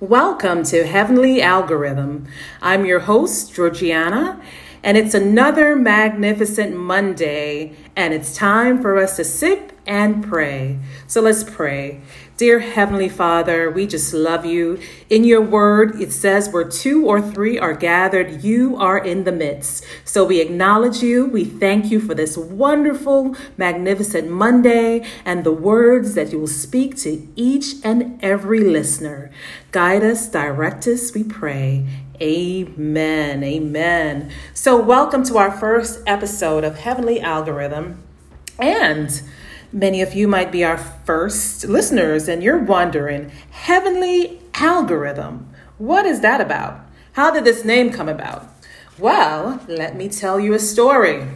Welcome to Heavenly Algorithm. I'm your host, Georgiana, and it's another magnificent Monday, and it's time for us to sip and pray. So let's pray. Dear Heavenly Father, we just love you. In your word, it says where two or three are gathered, you are in the midst. So we acknowledge you. We thank you for this wonderful, magnificent Monday and the words that you will speak to each and every listener. Guide us, direct us, we pray. Amen. Amen. So, welcome to our first episode of Heavenly Algorithm. And Many of you might be our first listeners and you're wondering, Heavenly Algorithm, what is that about? How did this name come about? Well, let me tell you a story.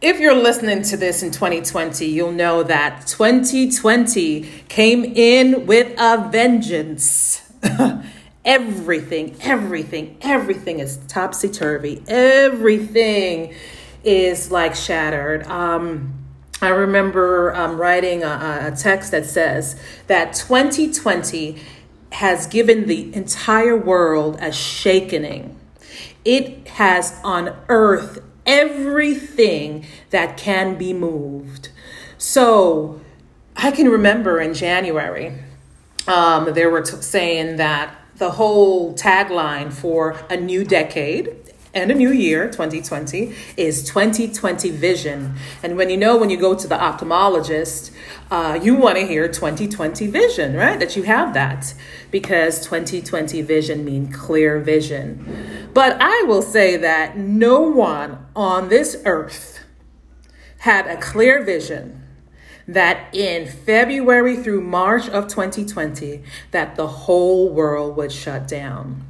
If you're listening to this in 2020, you'll know that 2020 came in with a vengeance. everything, everything, everything is topsy turvy. Everything is like shattered. Um, I remember um, writing a, a text that says that 2020 has given the entire world a shakening. It has unearthed everything that can be moved. So I can remember in January, um, they were t- saying that the whole tagline for a new decade and a new year 2020 is 2020 vision. And when you know when you go to the ophthalmologist uh, you want to hear 2020 vision right? That you have that. Because 2020 vision mean clear vision. But i will say that no one on this earth had a clear vision that in february through march of 2020 that the whole world would shut down.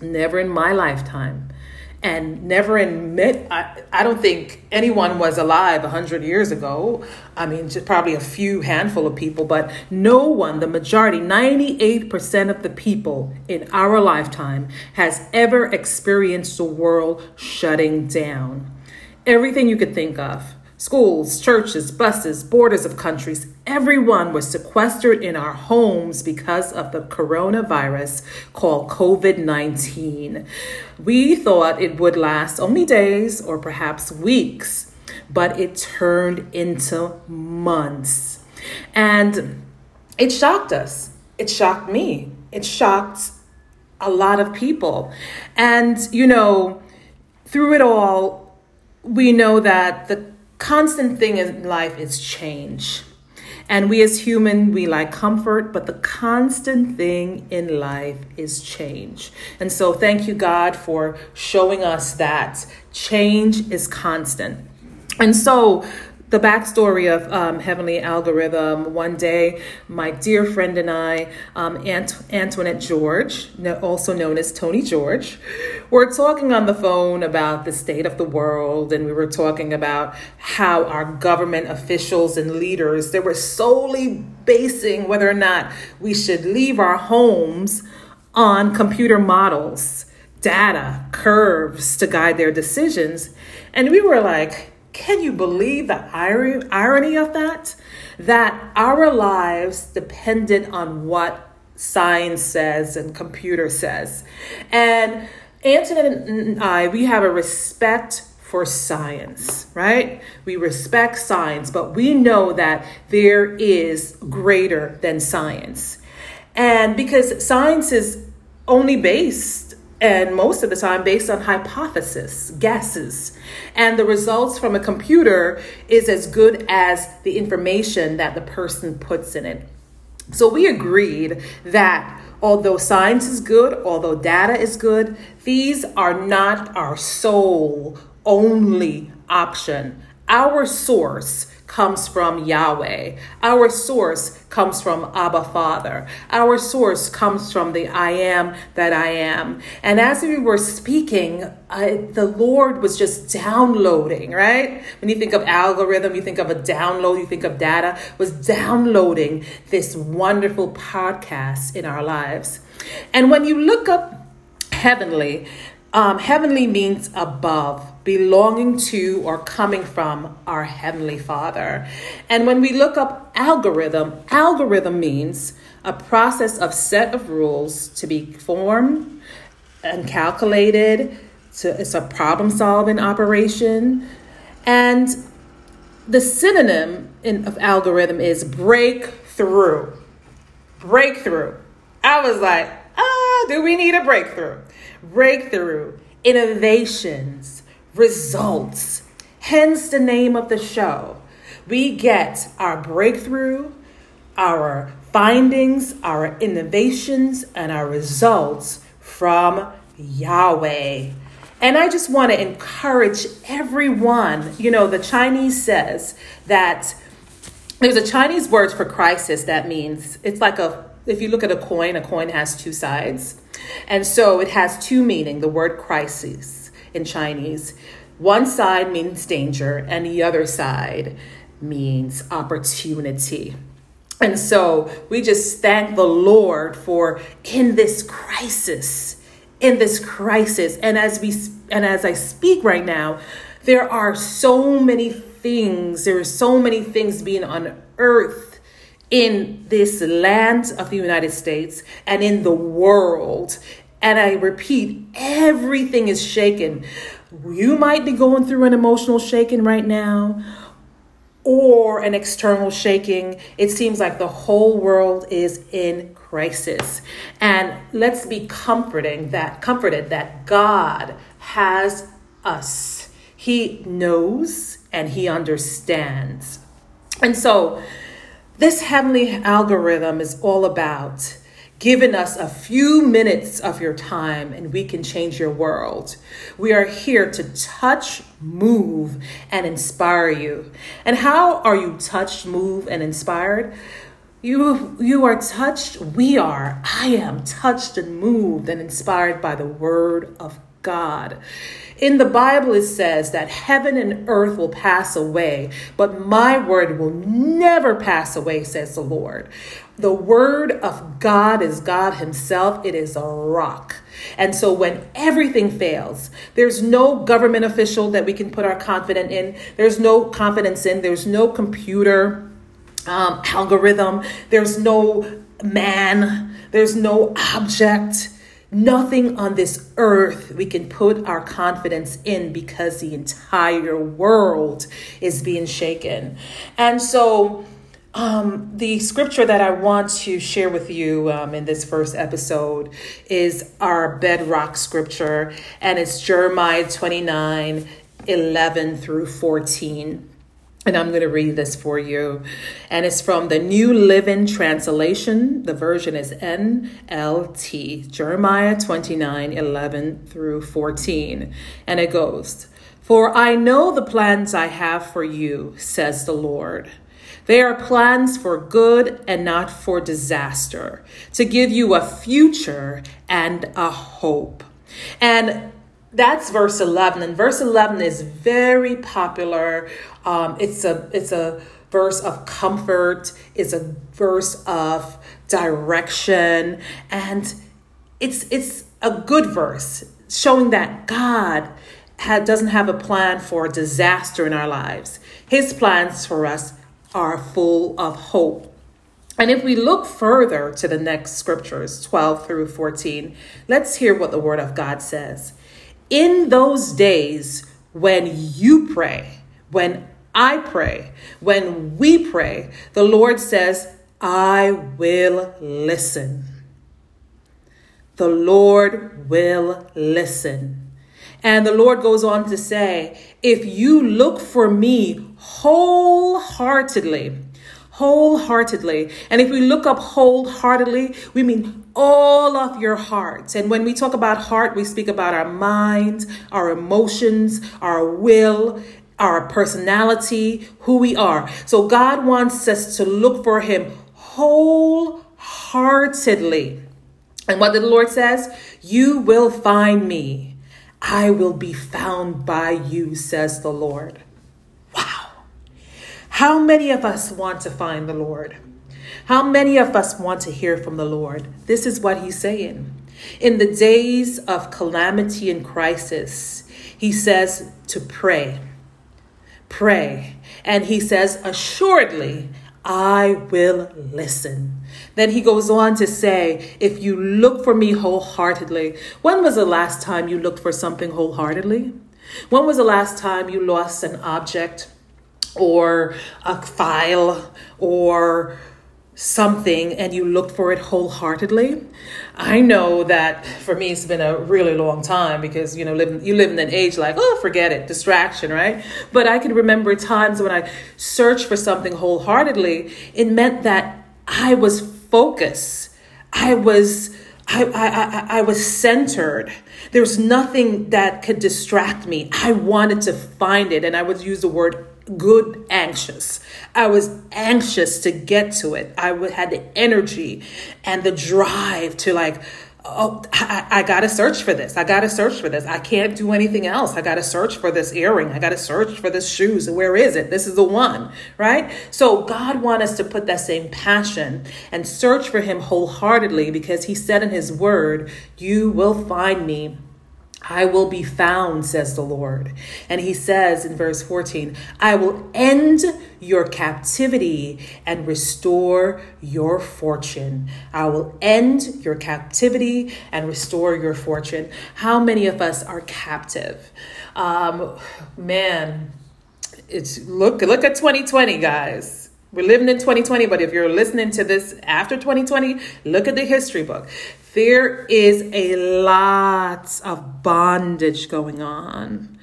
Never in my lifetime and never admit I, I don't think anyone was alive 100 years ago. I mean just probably a few handful of people but no one the majority 98% of the people in our lifetime has ever experienced the world shutting down. Everything you could think of Schools, churches, buses, borders of countries, everyone was sequestered in our homes because of the coronavirus called COVID 19. We thought it would last only days or perhaps weeks, but it turned into months. And it shocked us. It shocked me. It shocked a lot of people. And, you know, through it all, we know that the constant thing in life is change. And we as human, we like comfort, but the constant thing in life is change. And so thank you, God, for showing us that change is constant. And so the backstory of um, Heavenly Algorithm. One day, my dear friend and I, um, Ant- Antoinette George, also known as Tony George, were talking on the phone about the state of the world, and we were talking about how our government officials and leaders they were solely basing whether or not we should leave our homes on computer models, data, curves to guide their decisions, and we were like can you believe the irony of that? That our lives depended on what science says and computer says. And Antoinette and I, we have a respect for science, right? We respect science, but we know that there is greater than science. And because science is only based and most of the time based on hypothesis, guesses. And the results from a computer is as good as the information that the person puts in it. So we agreed that although science is good, although data is good, these are not our sole only option. Our source comes from Yahweh. Our source comes from Abba Father. Our source comes from the I am that I am. And as we were speaking, I, the Lord was just downloading, right? When you think of algorithm, you think of a download, you think of data, was downloading this wonderful podcast in our lives. And when you look up heavenly, Um, heavenly means above, belonging to or coming from our Heavenly Father. And when we look up algorithm, algorithm means a process of set of rules to be formed and calculated. So it's a problem solving operation. And the synonym in, of algorithm is breakthrough. Breakthrough. I was like, ah, do we need a breakthrough? Breakthrough, innovations, results. Hence the name of the show. We get our breakthrough, our findings, our innovations, and our results from Yahweh. And I just want to encourage everyone. You know, the Chinese says that there's a Chinese word for crisis that means it's like a, if you look at a coin, a coin has two sides. And so it has two meaning, the word crisis in Chinese. One side means danger, and the other side means opportunity. And so we just thank the Lord for in this crisis in this crisis. And as we and as I speak right now, there are so many things, there are so many things being unearthed in this land of the United States and in the world. And I repeat, everything is shaken. You might be going through an emotional shaking right now or an external shaking. It seems like the whole world is in crisis. And let's be comforting that comforted that God has us. He knows and he understands. And so this heavenly algorithm is all about given us a few minutes of your time and we can change your world. We are here to touch, move, and inspire you. And how are you touched, moved, and inspired? You, you are touched, we are, I am touched and moved and inspired by the word of God. In the Bible, it says that heaven and earth will pass away, but my word will never pass away, says the Lord. The word of God is God Himself, it is a rock. And so when everything fails, there's no government official that we can put our confidence in, there's no confidence in, there's no computer um, algorithm, there's no man, there's no object Nothing on this earth we can put our confidence in because the entire world is being shaken. And so, um, the scripture that I want to share with you um, in this first episode is our bedrock scripture, and it's Jeremiah 29 11 through 14. And I'm going to read this for you. And it's from the New Living Translation. The version is NLT, Jeremiah 29 11 through 14. And it goes, For I know the plans I have for you, says the Lord. They are plans for good and not for disaster, to give you a future and a hope. And that's verse 11 and verse 11 is very popular. Um, it's a it's a verse of comfort it's a verse of direction and it's it's a good verse showing that god doesn't have a plan for disaster in our lives. His plans for us are full of hope. And if we look further to the next scriptures 12 through 14 let's hear what the word of god says in those days when you pray, when I pray, when we pray, the Lord says, I will listen. The Lord will listen. And the Lord goes on to say, if you look for me wholeheartedly, wholeheartedly. And if we look up wholeheartedly, we mean all of your heart. And when we talk about heart, we speak about our mind, our emotions, our will, our personality, who we are. So God wants us to look for Him wholeheartedly. And what the Lord says? You will find me. I will be found by you, says the Lord. Wow. How many of us want to find the Lord? How many of us want to hear from the Lord? This is what he's saying. In the days of calamity and crisis, he says to pray. Pray. And he says, Assuredly, I will listen. Then he goes on to say, If you look for me wholeheartedly, when was the last time you looked for something wholeheartedly? When was the last time you lost an object or a file or something and you looked for it wholeheartedly. I know that for me it's been a really long time because you know living you live in an age like oh forget it distraction right but I can remember times when I searched for something wholeheartedly it meant that I was focused I was I, I, I, was centered. There was nothing that could distract me. I wanted to find it, and I would use the word good anxious. I was anxious to get to it. I had the energy and the drive to like, oh, I, I got to search for this. I got to search for this. I can't do anything else. I got to search for this earring. I got to search for this shoes. Where is it? This is the one, right? So God wants us to put that same passion and search for Him wholeheartedly because He said in His Word, "You will find me." I will be found, says the Lord. And he says in verse 14, I will end your captivity and restore your fortune. I will end your captivity and restore your fortune. How many of us are captive? Um, man, it's look look at 2020, guys. We're living in 2020, but if you're listening to this after 2020, look at the history book. There is a lot of bondage going on.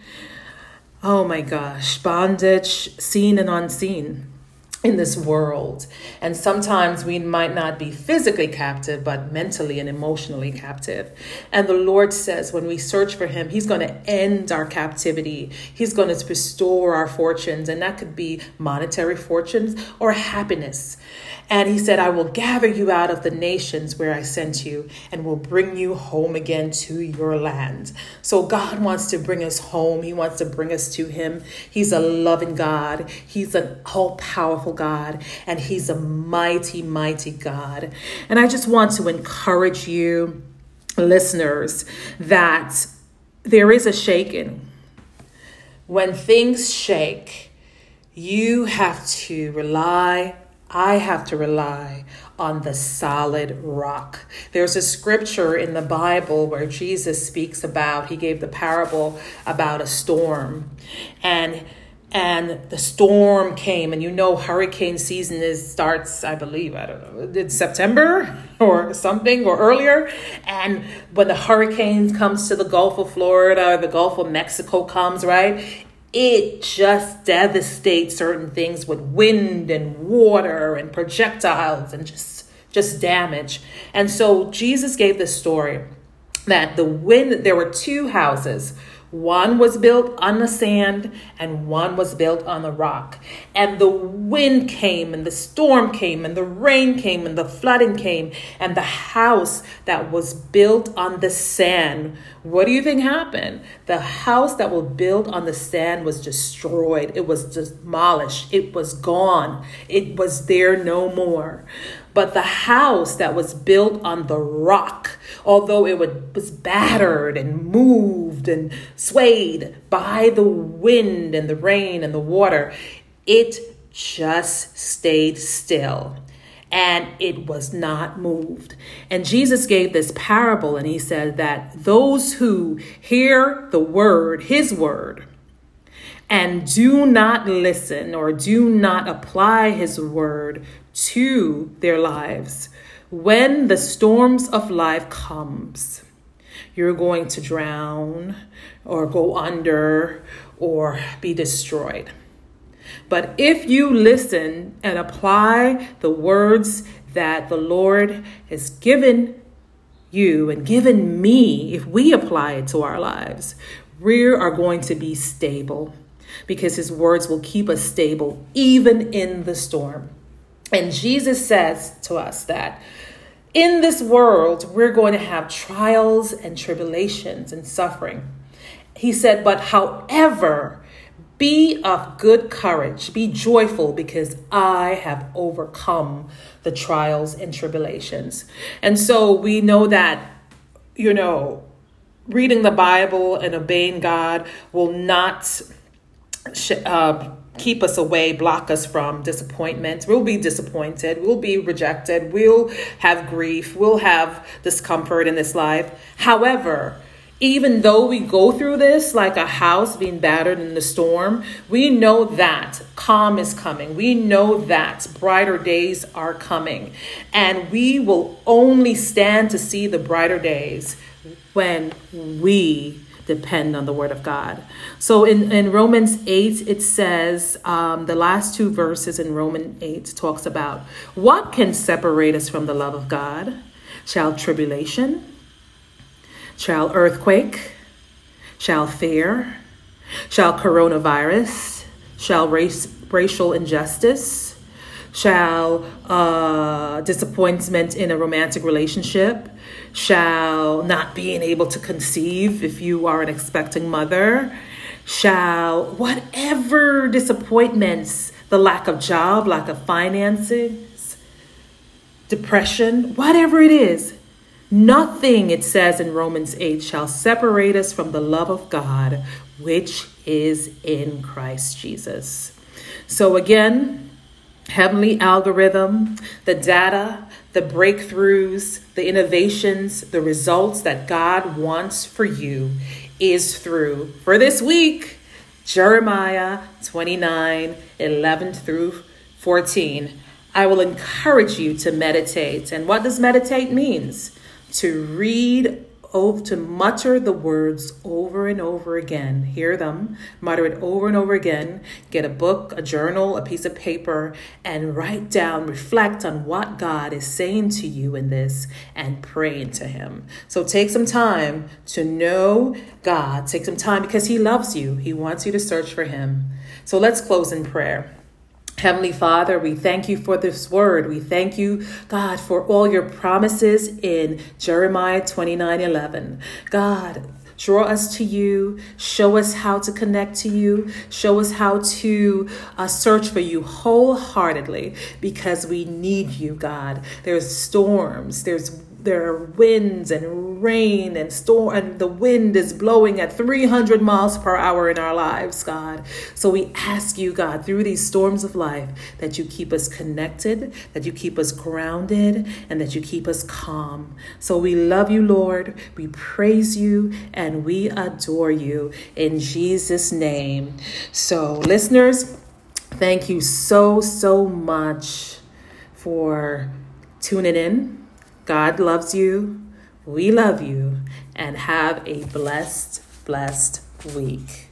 Oh my gosh, bondage seen and unseen in this world. And sometimes we might not be physically captive, but mentally and emotionally captive. And the Lord says when we search for Him, He's going to end our captivity, He's going to restore our fortunes. And that could be monetary fortunes or happiness. And he said, I will gather you out of the nations where I sent you and will bring you home again to your land. So God wants to bring us home. He wants to bring us to him. He's a loving God. He's an all powerful God and he's a mighty, mighty God. And I just want to encourage you, listeners, that there is a shaking. When things shake, you have to rely I have to rely on the solid rock. There's a scripture in the Bible where Jesus speaks about, he gave the parable about a storm. And and the storm came and you know hurricane season is starts i believe i don't know it's september or something or earlier and when the hurricane comes to the gulf of florida or the gulf of mexico comes right it just devastates certain things with wind and water and projectiles and just just damage. And so Jesus gave this story that the wind there were two houses one was built on the sand and one was built on the rock. And the wind came and the storm came and the rain came and the flooding came. And the house that was built on the sand, what do you think happened? The house that was built on the sand was destroyed. It was demolished. It was gone. It was there no more. But the house that was built on the rock, although it was battered and moved and swayed by the wind and the rain and the water, it just stayed still and it was not moved. And Jesus gave this parable and he said that those who hear the word, his word, and do not listen or do not apply his word to their lives. When the storms of life comes, you're going to drown or go under or be destroyed. But if you listen and apply the words that the Lord has given you and given me, if we apply it to our lives, we are going to be stable because his words will keep us stable even in the storm. And Jesus says to us that in this world, we're going to have trials and tribulations and suffering. He said, but however, Be of good courage, be joyful, because I have overcome the trials and tribulations. And so we know that, you know, reading the Bible and obeying God will not uh, keep us away, block us from disappointment. We'll be disappointed. We'll be rejected. We'll have grief. We'll have discomfort in this life. However, even though we go through this like a house being battered in the storm, we know that calm is coming. We know that brighter days are coming. And we will only stand to see the brighter days when we depend on the word of God. So in, in Romans 8, it says, um, the last two verses in Romans 8 talks about what can separate us from the love of God? Shall tribulation? Shall earthquake? Shall fear? Shall coronavirus? Shall race, racial injustice? Shall uh, disappointment in a romantic relationship? Shall not being able to conceive if you are an expecting mother? Shall whatever disappointments, the lack of job, lack of finances, depression, whatever it is, Nothing, it says in Romans 8, shall separate us from the love of God, which is in Christ Jesus. So, again, heavenly algorithm, the data, the breakthroughs, the innovations, the results that God wants for you is through, for this week, Jeremiah 29 11 through 14. I will encourage you to meditate. And what does meditate means? to read over to mutter the words over and over again. Hear them. Mutter it over and over again. Get a book a journal a piece of paper and write down reflect on what god is saying to you in this and pray into him. So take some time to know god. Take some time because he loves you. He wants you to search for him. So let's close in prayer Heavenly Father, we thank you for this word. We thank you, God, for all your promises in Jeremiah 29 11. God, draw us to you, show us how to connect to you, show us how to uh, search for you wholeheartedly because we need you, God. There's storms, there's there are winds and rain and storm and the wind is blowing at 300 miles per hour in our lives god. So we ask you god through these storms of life that you keep us connected that you keep us grounded and that you keep us calm. So we love you lord. We praise you and we adore you in jesus name. So listeners thank you so so much for tuning in God loves you. We love you. And have a blessed, blessed week.